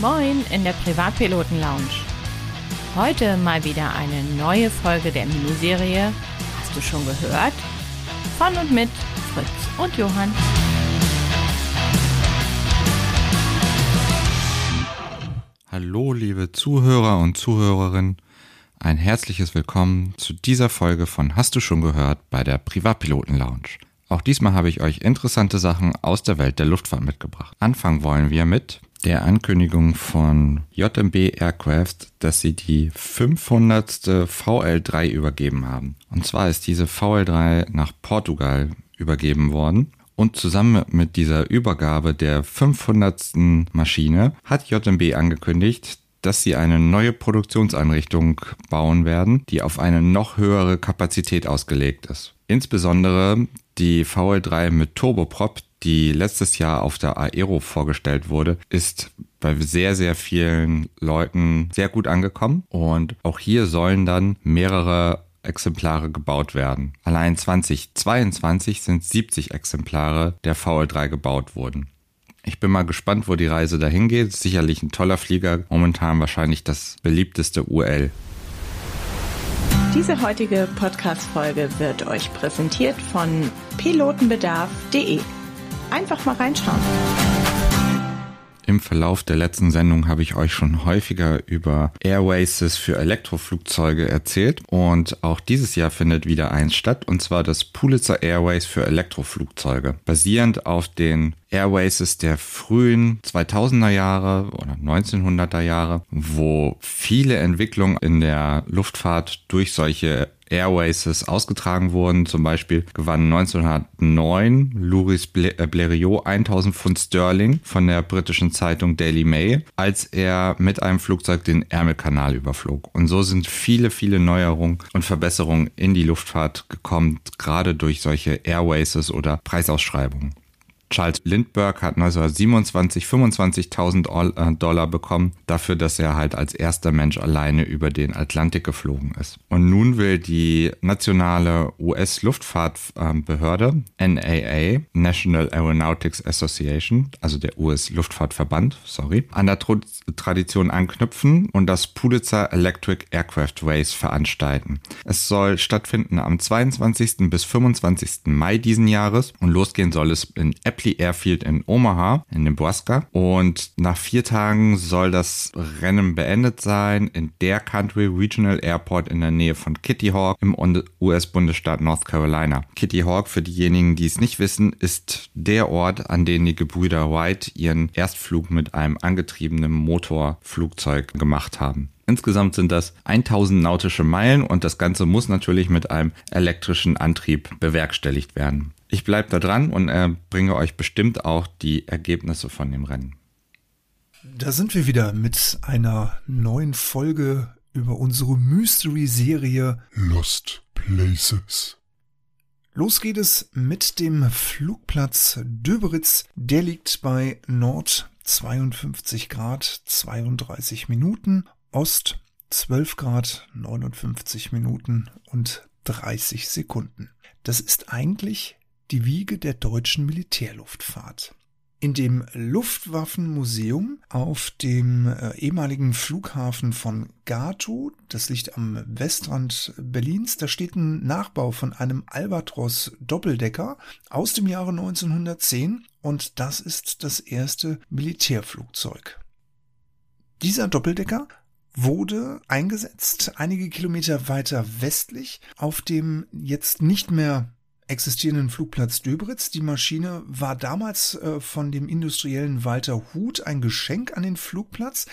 Moin in der Privatpiloten-Lounge. Heute mal wieder eine neue Folge der Miniserie Hast du schon gehört? Von und mit Fritz und Johann. Hallo, liebe Zuhörer und Zuhörerinnen. Ein herzliches Willkommen zu dieser Folge von Hast du schon gehört bei der Privatpiloten Lounge. Auch diesmal habe ich euch interessante Sachen aus der Welt der Luftfahrt mitgebracht. Anfangen wollen wir mit der Ankündigung von JMB Aircraft, dass sie die 500. VL3 übergeben haben. Und zwar ist diese VL3 nach Portugal übergeben worden. Und zusammen mit dieser Übergabe der 500. Maschine hat JMB angekündigt, dass sie eine neue Produktionseinrichtung bauen werden, die auf eine noch höhere Kapazität ausgelegt ist. Insbesondere die VL3 mit Turboprop, die letztes Jahr auf der Aero vorgestellt wurde, ist bei sehr, sehr vielen Leuten sehr gut angekommen. Und auch hier sollen dann mehrere Exemplare gebaut werden. Allein 2022 sind 70 Exemplare der VL3 gebaut worden. Ich bin mal gespannt, wo die Reise dahin geht. Sicherlich ein toller Flieger, momentan wahrscheinlich das beliebteste UL. Diese heutige Podcast-Folge wird euch präsentiert von pilotenbedarf.de. Einfach mal reinschauen. Im Verlauf der letzten Sendung habe ich euch schon häufiger über Airways für Elektroflugzeuge erzählt und auch dieses Jahr findet wieder eins statt und zwar das Pulitzer Airways für Elektroflugzeuge. Basierend auf den Airways der frühen 2000er Jahre oder 1900er Jahre, wo viele Entwicklungen in der Luftfahrt durch solche Airways ausgetragen wurden. Zum Beispiel gewann 1909 Louis äh, Blériot 1000 Pfund Sterling von der britischen Zeitung Daily Mail, als er mit einem Flugzeug den Ärmelkanal überflog. Und so sind viele, viele Neuerungen und Verbesserungen in die Luftfahrt gekommen, gerade durch solche Airways oder Preisausschreibungen. Charles Lindbergh hat 1927 25.000 äh, Dollar bekommen dafür, dass er halt als erster Mensch alleine über den Atlantik geflogen ist. Und nun will die nationale US-Luftfahrtbehörde NAA, National Aeronautics Association, also der US-Luftfahrtverband, sorry, an der Tradition anknüpfen und das Pulitzer Electric Aircraft Race veranstalten. Es soll stattfinden am 22. bis 25. Mai diesen Jahres und losgehen soll es in Apple Ripley Airfield in Omaha in Nebraska. Und nach vier Tagen soll das Rennen beendet sein in der Country Regional Airport in der Nähe von Kitty Hawk im US-Bundesstaat North Carolina. Kitty Hawk, für diejenigen, die es nicht wissen, ist der Ort, an dem die Gebrüder White ihren Erstflug mit einem angetriebenen Motorflugzeug gemacht haben. Insgesamt sind das 1000 nautische Meilen und das Ganze muss natürlich mit einem elektrischen Antrieb bewerkstelligt werden. Ich bleibe da dran und äh, bringe euch bestimmt auch die Ergebnisse von dem Rennen. Da sind wir wieder mit einer neuen Folge über unsere Mystery-Serie Lost Places. Los geht es mit dem Flugplatz Döberitz. Der liegt bei Nord 52 Grad 32 Minuten, Ost 12 Grad 59 Minuten und 30 Sekunden. Das ist eigentlich die Wiege der deutschen Militärluftfahrt. In dem Luftwaffenmuseum auf dem äh, ehemaligen Flughafen von Gato, das liegt am Westrand Berlins, da steht ein Nachbau von einem Albatros Doppeldecker aus dem Jahre 1910 und das ist das erste Militärflugzeug. Dieser Doppeldecker wurde eingesetzt einige Kilometer weiter westlich auf dem jetzt nicht mehr existierenden Flugplatz Döberitz. Die Maschine war damals äh, von dem industriellen Walter Huth ein Geschenk an den Flugplatz,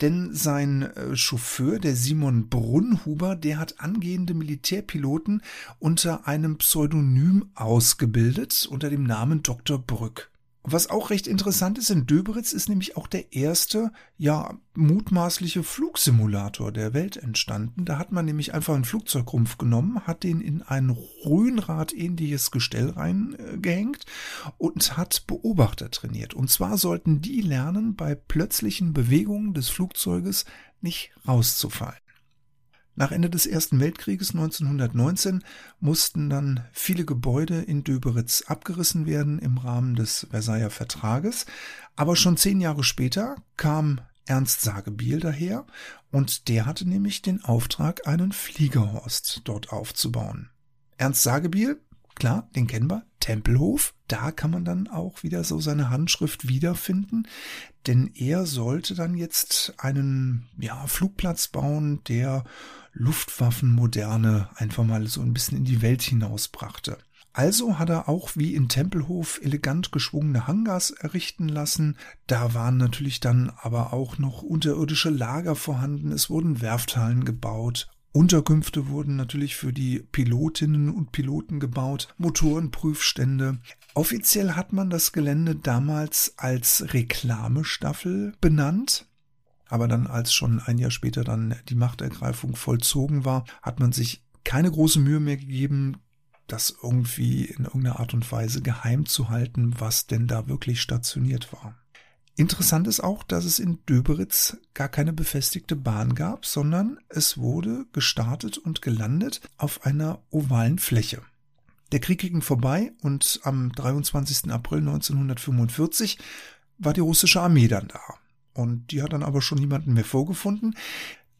denn sein äh, Chauffeur, der Simon Brunnhuber, der hat angehende Militärpiloten unter einem Pseudonym ausgebildet, unter dem Namen Dr. Brück. Was auch recht interessant ist, in Döberitz ist nämlich auch der erste, ja, mutmaßliche Flugsimulator der Welt entstanden. Da hat man nämlich einfach einen Flugzeugrumpf genommen, hat den in ein Röhnrad-ähnliches Gestell reingehängt und hat Beobachter trainiert. Und zwar sollten die lernen, bei plötzlichen Bewegungen des Flugzeuges nicht rauszufallen. Nach Ende des Ersten Weltkrieges 1919 mussten dann viele Gebäude in Döberitz abgerissen werden im Rahmen des Versailler Vertrages. Aber schon zehn Jahre später kam Ernst Sagebiel daher und der hatte nämlich den Auftrag, einen Fliegerhorst dort aufzubauen. Ernst Sagebiel, klar, den kennen wir, Tempelhof, da kann man dann auch wieder so seine Handschrift wiederfinden, denn er sollte dann jetzt einen ja, Flugplatz bauen, der Luftwaffenmoderne einfach mal so ein bisschen in die Welt hinausbrachte. Also hat er auch wie in Tempelhof elegant geschwungene Hangars errichten lassen. Da waren natürlich dann aber auch noch unterirdische Lager vorhanden. Es wurden Werfthallen gebaut. Unterkünfte wurden natürlich für die Pilotinnen und Piloten gebaut, Motorenprüfstände. Offiziell hat man das Gelände damals als Reklamestaffel benannt. Aber dann, als schon ein Jahr später dann die Machtergreifung vollzogen war, hat man sich keine große Mühe mehr gegeben, das irgendwie in irgendeiner Art und Weise geheim zu halten, was denn da wirklich stationiert war. Interessant ist auch, dass es in Döberitz gar keine befestigte Bahn gab, sondern es wurde gestartet und gelandet auf einer ovalen Fläche. Der Krieg ging vorbei und am 23. April 1945 war die russische Armee dann da. Und die hat dann aber schon niemanden mehr vorgefunden.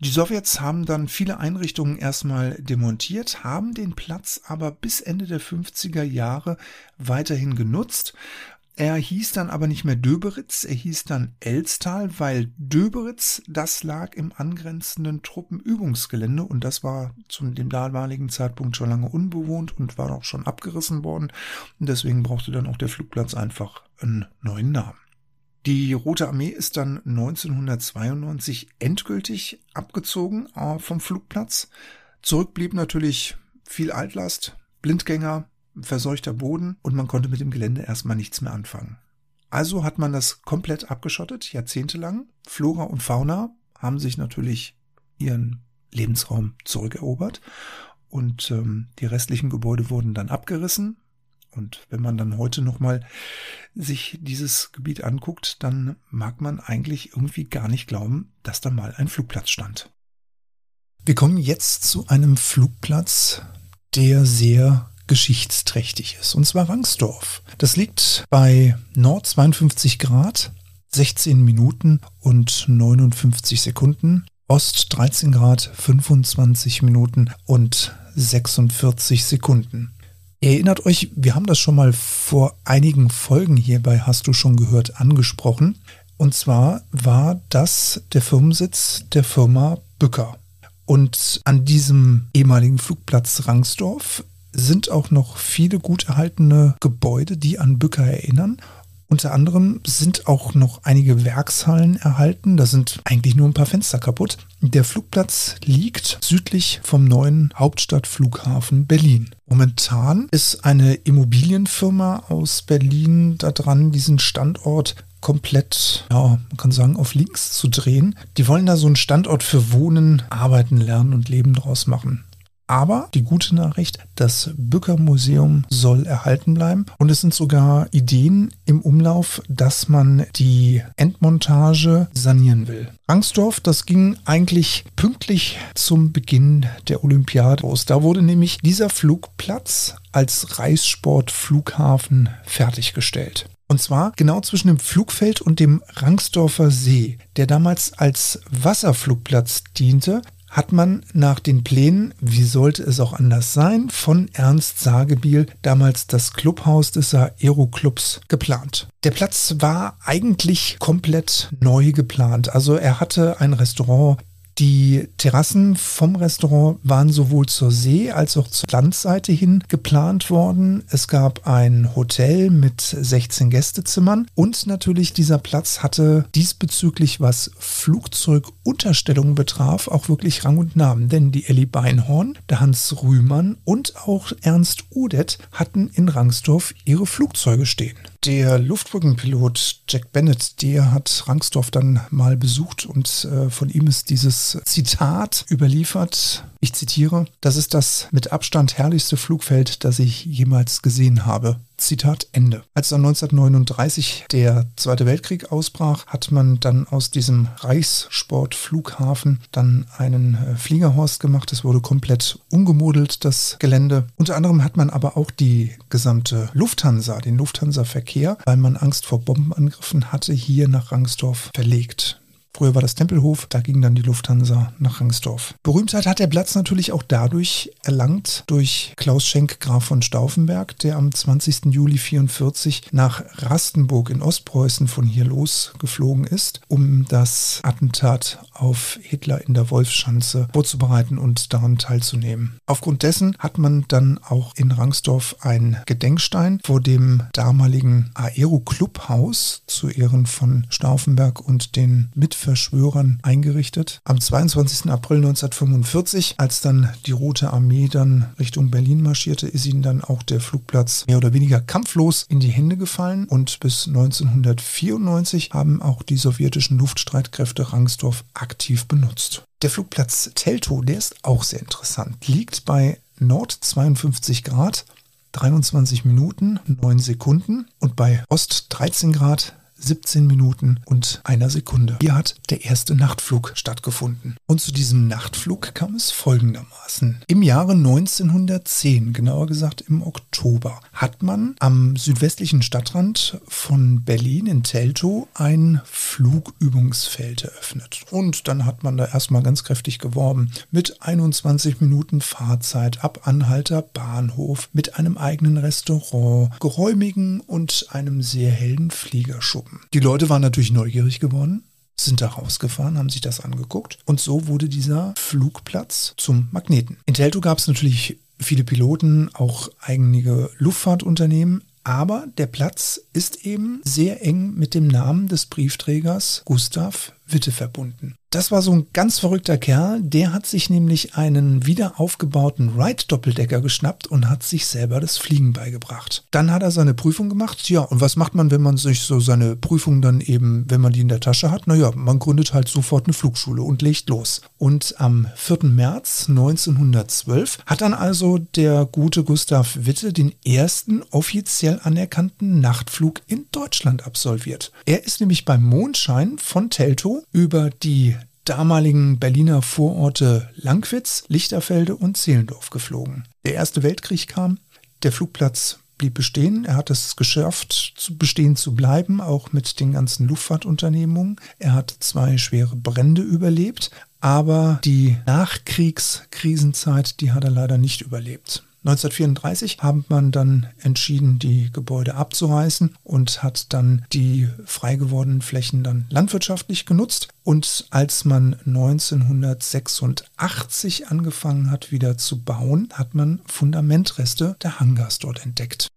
Die Sowjets haben dann viele Einrichtungen erstmal demontiert, haben den Platz aber bis Ende der 50er Jahre weiterhin genutzt. Er hieß dann aber nicht mehr Döberitz, er hieß dann Elstal, weil Döberitz, das lag im angrenzenden Truppenübungsgelände und das war zu dem damaligen Zeitpunkt schon lange unbewohnt und war auch schon abgerissen worden. Und deswegen brauchte dann auch der Flugplatz einfach einen neuen Namen. Die Rote Armee ist dann 1992 endgültig abgezogen äh, vom Flugplatz. Zurück blieb natürlich viel Altlast, Blindgänger, verseuchter Boden und man konnte mit dem Gelände erstmal nichts mehr anfangen. Also hat man das komplett abgeschottet, jahrzehntelang. Flora und Fauna haben sich natürlich ihren Lebensraum zurückerobert und ähm, die restlichen Gebäude wurden dann abgerissen, und wenn man dann heute nochmal sich dieses Gebiet anguckt, dann mag man eigentlich irgendwie gar nicht glauben, dass da mal ein Flugplatz stand. Wir kommen jetzt zu einem Flugplatz, der sehr geschichtsträchtig ist, und zwar Rangsdorf. Das liegt bei Nord 52 Grad, 16 Minuten und 59 Sekunden, Ost 13 Grad, 25 Minuten und 46 Sekunden. Ihr erinnert euch, wir haben das schon mal vor einigen Folgen hier bei Hast du schon gehört angesprochen. Und zwar war das der Firmensitz der Firma Bücker. Und an diesem ehemaligen Flugplatz Rangsdorf sind auch noch viele gut erhaltene Gebäude, die an Bücker erinnern. Unter anderem sind auch noch einige Werkshallen erhalten. Da sind eigentlich nur ein paar Fenster kaputt. Der Flugplatz liegt südlich vom neuen Hauptstadtflughafen Berlin. Momentan ist eine Immobilienfirma aus Berlin daran, diesen Standort komplett, ja, man kann sagen, auf links zu drehen. Die wollen da so einen Standort für Wohnen, Arbeiten, Lernen und Leben draus machen. Aber die gute Nachricht, das Bücker Museum soll erhalten bleiben und es sind sogar Ideen im Umlauf, dass man die Endmontage sanieren will. Rangsdorf, das ging eigentlich pünktlich zum Beginn der Olympiade aus. Da wurde nämlich dieser Flugplatz als Reichssportflughafen fertiggestellt. Und zwar genau zwischen dem Flugfeld und dem Rangsdorfer See, der damals als Wasserflugplatz diente, hat man nach den Plänen, wie sollte es auch anders sein, von Ernst Sagebiel damals das Clubhaus des Aeroclubs geplant. Der Platz war eigentlich komplett neu geplant. Also er hatte ein Restaurant die Terrassen vom Restaurant waren sowohl zur See als auch zur Landseite hin geplant worden. Es gab ein Hotel mit 16 Gästezimmern und natürlich dieser Platz hatte diesbezüglich, was Flugzeugunterstellungen betraf, auch wirklich Rang und Namen. Denn die Ellie Beinhorn, der Hans Rühmann und auch Ernst Udet hatten in Rangsdorf ihre Flugzeuge stehen. Der Luftbrückenpilot Jack Bennett, der hat Rangsdorf dann mal besucht und äh, von ihm ist dieses Zitat überliefert. Ich zitiere, das ist das mit Abstand herrlichste Flugfeld, das ich jemals gesehen habe. Zitat Ende. Als dann 1939 der Zweite Weltkrieg ausbrach, hat man dann aus diesem Reichssportflughafen dann einen äh, Fliegerhorst gemacht. Es wurde komplett umgemodelt, das Gelände. Unter anderem hat man aber auch die gesamte Lufthansa, den Lufthansa-Verkehr, weil man Angst vor Bombenangriffen hatte, hier nach Rangsdorf verlegt. Früher war das Tempelhof, da ging dann die Lufthansa nach Rangsdorf. Berühmtheit hat der Platz natürlich auch dadurch erlangt, durch Klaus Schenk Graf von Stauffenberg, der am 20. Juli 44 nach Rastenburg in Ostpreußen von hier losgeflogen ist, um das Attentat auf Hitler in der Wolfschanze vorzubereiten und daran teilzunehmen. Aufgrund dessen hat man dann auch in Rangsdorf ein Gedenkstein vor dem damaligen Aero Clubhaus zu Ehren von Stauffenberg und den Mitverschwörern eingerichtet. Am 22. April 1945, als dann die Rote Armee dann Richtung Berlin marschierte, ist ihnen dann auch der Flugplatz mehr oder weniger kampflos in die Hände gefallen und bis 1994 haben auch die sowjetischen Luftstreitkräfte Rangsdorf aktiv benutzt. Der Flugplatz Teltow, der ist auch sehr interessant, liegt bei Nord 52 Grad 23 Minuten 9 Sekunden und bei Ost 13 Grad 17 Minuten und einer Sekunde. Hier hat der erste Nachtflug stattgefunden. Und zu diesem Nachtflug kam es folgendermaßen. Im Jahre 1910, genauer gesagt im Oktober, hat man am südwestlichen Stadtrand von Berlin in Teltow ein Flugübungsfeld eröffnet. Und dann hat man da erstmal ganz kräftig geworben mit 21 Minuten Fahrzeit ab Anhalter Bahnhof, mit einem eigenen Restaurant, geräumigen und einem sehr hellen Fliegerschuppen. Die Leute waren natürlich neugierig geworden, sind da rausgefahren, haben sich das angeguckt und so wurde dieser Flugplatz zum Magneten. In Teltow gab es natürlich viele Piloten, auch einige Luftfahrtunternehmen, aber der Platz ist eben sehr eng mit dem Namen des Briefträgers Gustav Witte verbunden. Das war so ein ganz verrückter Kerl, der hat sich nämlich einen wieder aufgebauten Wright-Doppeldecker geschnappt und hat sich selber das Fliegen beigebracht. Dann hat er seine Prüfung gemacht. Ja, und was macht man, wenn man sich so seine Prüfung dann eben, wenn man die in der Tasche hat? Naja, man gründet halt sofort eine Flugschule und legt los. Und am 4. März 1912 hat dann also der gute Gustav Witte den ersten offiziell anerkannten Nachtflug in Deutschland absolviert. Er ist nämlich beim Mondschein von Teltow über die damaligen Berliner Vororte Langwitz, Lichterfelde und Zehlendorf geflogen. Der Erste Weltkrieg kam, der Flugplatz blieb bestehen. Er hat es geschafft, zu bestehen zu bleiben, auch mit den ganzen Luftfahrtunternehmungen. Er hat zwei schwere Brände überlebt, aber die Nachkriegskrisenzeit, die hat er leider nicht überlebt. 1934 hat man dann entschieden, die Gebäude abzureißen und hat dann die frei gewordenen Flächen dann landwirtschaftlich genutzt. Und als man 1986 angefangen hat, wieder zu bauen, hat man Fundamentreste der Hangars dort entdeckt.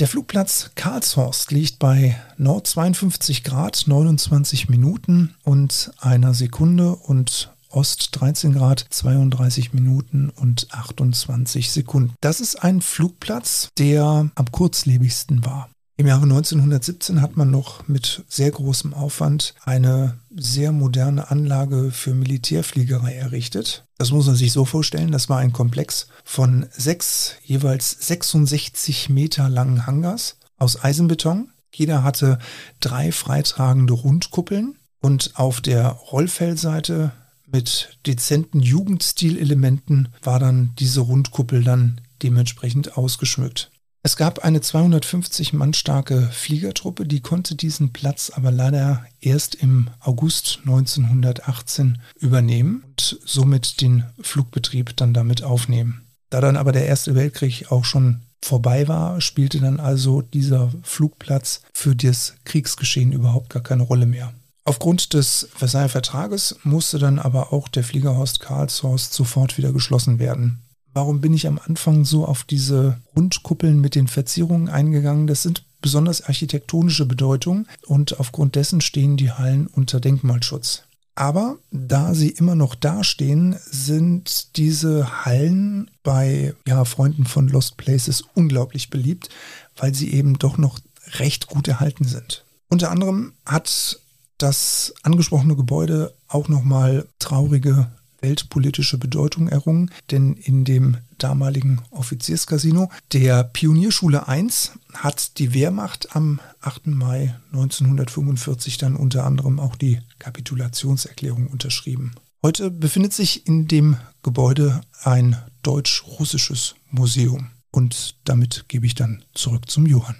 Der Flugplatz Karlshorst liegt bei Nord 52 Grad 29 Minuten und einer Sekunde und Ost 13 Grad, 32 Minuten und 28 Sekunden. Das ist ein Flugplatz, der am kurzlebigsten war. Im Jahre 1917 hat man noch mit sehr großem Aufwand eine sehr moderne Anlage für Militärfliegerei errichtet. Das muss man sich so vorstellen, das war ein Komplex von sechs, jeweils 66 Meter langen Hangars aus Eisenbeton. Jeder hatte drei freitragende Rundkuppeln und auf der Rollfellseite mit dezenten Jugendstilelementen war dann diese Rundkuppel dann dementsprechend ausgeschmückt. Es gab eine 250 Mann starke Fliegertruppe, die konnte diesen Platz aber leider erst im August 1918 übernehmen und somit den Flugbetrieb dann damit aufnehmen. Da dann aber der Erste Weltkrieg auch schon vorbei war, spielte dann also dieser Flugplatz für das Kriegsgeschehen überhaupt gar keine Rolle mehr. Aufgrund des Versailler Vertrages musste dann aber auch der Fliegerhorst Karlshorst sofort wieder geschlossen werden. Warum bin ich am Anfang so auf diese Rundkuppeln mit den Verzierungen eingegangen? Das sind besonders architektonische Bedeutung und aufgrund dessen stehen die Hallen unter Denkmalschutz. Aber da sie immer noch dastehen, sind diese Hallen bei ja, Freunden von Lost Places unglaublich beliebt, weil sie eben doch noch recht gut erhalten sind. Unter anderem hat das angesprochene Gebäude auch nochmal traurige weltpolitische Bedeutung errungen, denn in dem damaligen Offizierscasino der Pionierschule 1 hat die Wehrmacht am 8. Mai 1945 dann unter anderem auch die Kapitulationserklärung unterschrieben. Heute befindet sich in dem Gebäude ein deutsch-russisches Museum und damit gebe ich dann zurück zum Johann.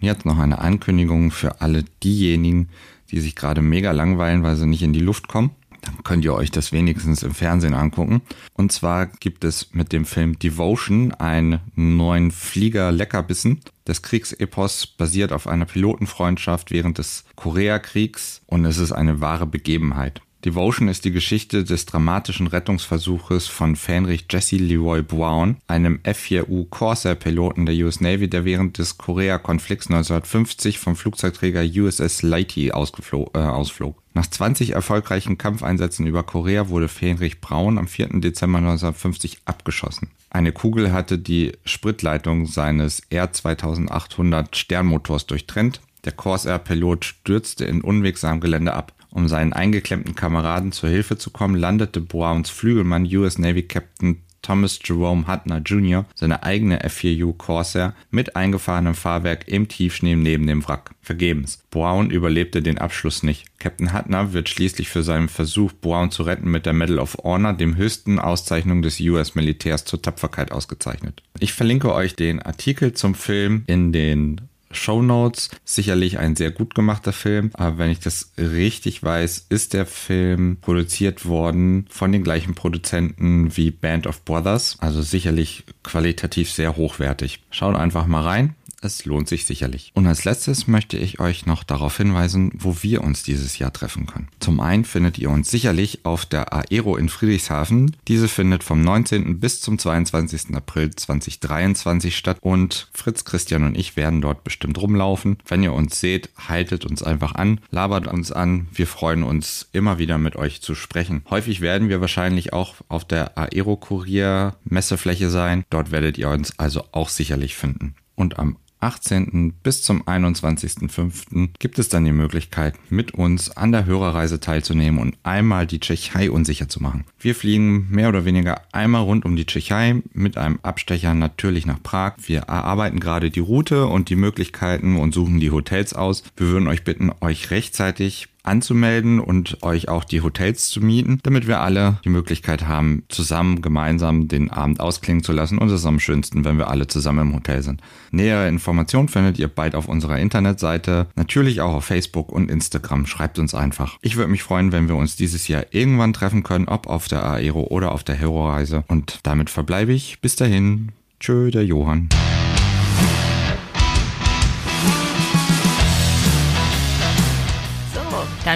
Jetzt noch eine Ankündigung für alle diejenigen, die sich gerade mega langweilen, weil sie nicht in die Luft kommen. Dann könnt ihr euch das wenigstens im Fernsehen angucken. Und zwar gibt es mit dem Film Devotion einen neuen Flieger-Leckerbissen. Das Kriegsepos basiert auf einer Pilotenfreundschaft während des Koreakriegs und es ist eine wahre Begebenheit. Devotion ist die Geschichte des dramatischen Rettungsversuches von Fähnrich Jesse Leroy Brown, einem F-4U Corsair-Piloten der US Navy, der während des Korea-Konflikts 1950 vom Flugzeugträger USS Leighty äh, ausflog. Nach 20 erfolgreichen Kampfeinsätzen über Korea wurde Fähnrich Braun am 4. Dezember 1950 abgeschossen. Eine Kugel hatte die Spritleitung seines R2800 Sternmotors durchtrennt. Der Corsair-Pilot stürzte in unwegsamem Gelände ab. Um seinen eingeklemmten Kameraden zur Hilfe zu kommen, landete Browns Flügelmann US Navy Captain Thomas Jerome Hutner Jr. seine eigene F4U Corsair mit eingefahrenem Fahrwerk im Tiefschnee neben dem Wrack. Vergebens. Brown überlebte den Abschluss nicht. Captain Hutner wird schließlich für seinen Versuch, Brown zu retten, mit der Medal of Honor, dem höchsten Auszeichnung des US-Militärs zur Tapferkeit ausgezeichnet. Ich verlinke euch den Artikel zum Film in den Show Notes. Sicherlich ein sehr gut gemachter Film, aber wenn ich das richtig weiß, ist der Film produziert worden von den gleichen Produzenten wie Band of Brothers. Also sicherlich qualitativ sehr hochwertig. Schaut einfach mal rein. Es lohnt sich sicherlich. Und als letztes möchte ich euch noch darauf hinweisen, wo wir uns dieses Jahr treffen können. Zum einen findet ihr uns sicherlich auf der Aero in Friedrichshafen. Diese findet vom 19. bis zum 22. April 2023 statt und Fritz, Christian und ich werden dort bestimmt rumlaufen. Wenn ihr uns seht, haltet uns einfach an, labert uns an. Wir freuen uns immer wieder mit euch zu sprechen. Häufig werden wir wahrscheinlich auch auf der Aero Kurier Messefläche sein. Dort werdet ihr uns also auch sicherlich finden. Und am 18. bis zum 21.05. gibt es dann die Möglichkeit, mit uns an der Hörerreise teilzunehmen und einmal die Tschechei unsicher zu machen. Wir fliegen mehr oder weniger einmal rund um die Tschechei mit einem Abstecher natürlich nach Prag. Wir erarbeiten gerade die Route und die Möglichkeiten und suchen die Hotels aus. Wir würden euch bitten, euch rechtzeitig anzumelden und euch auch die Hotels zu mieten, damit wir alle die Möglichkeit haben, zusammen gemeinsam den Abend ausklingen zu lassen. Und es ist am schönsten, wenn wir alle zusammen im Hotel sind. Nähere Informationen findet ihr bald auf unserer Internetseite, natürlich auch auf Facebook und Instagram. Schreibt uns einfach. Ich würde mich freuen, wenn wir uns dieses Jahr irgendwann treffen können, ob auf der Aero oder auf der Hero-Reise. Und damit verbleibe ich. Bis dahin. Tschö, der Johann.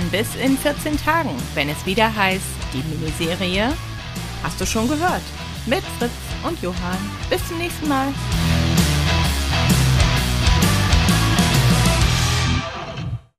Dann bis in 14 Tagen, wenn es wieder heißt, die Miniserie Hast du schon gehört? Mit Fritz und Johann. Bis zum nächsten Mal.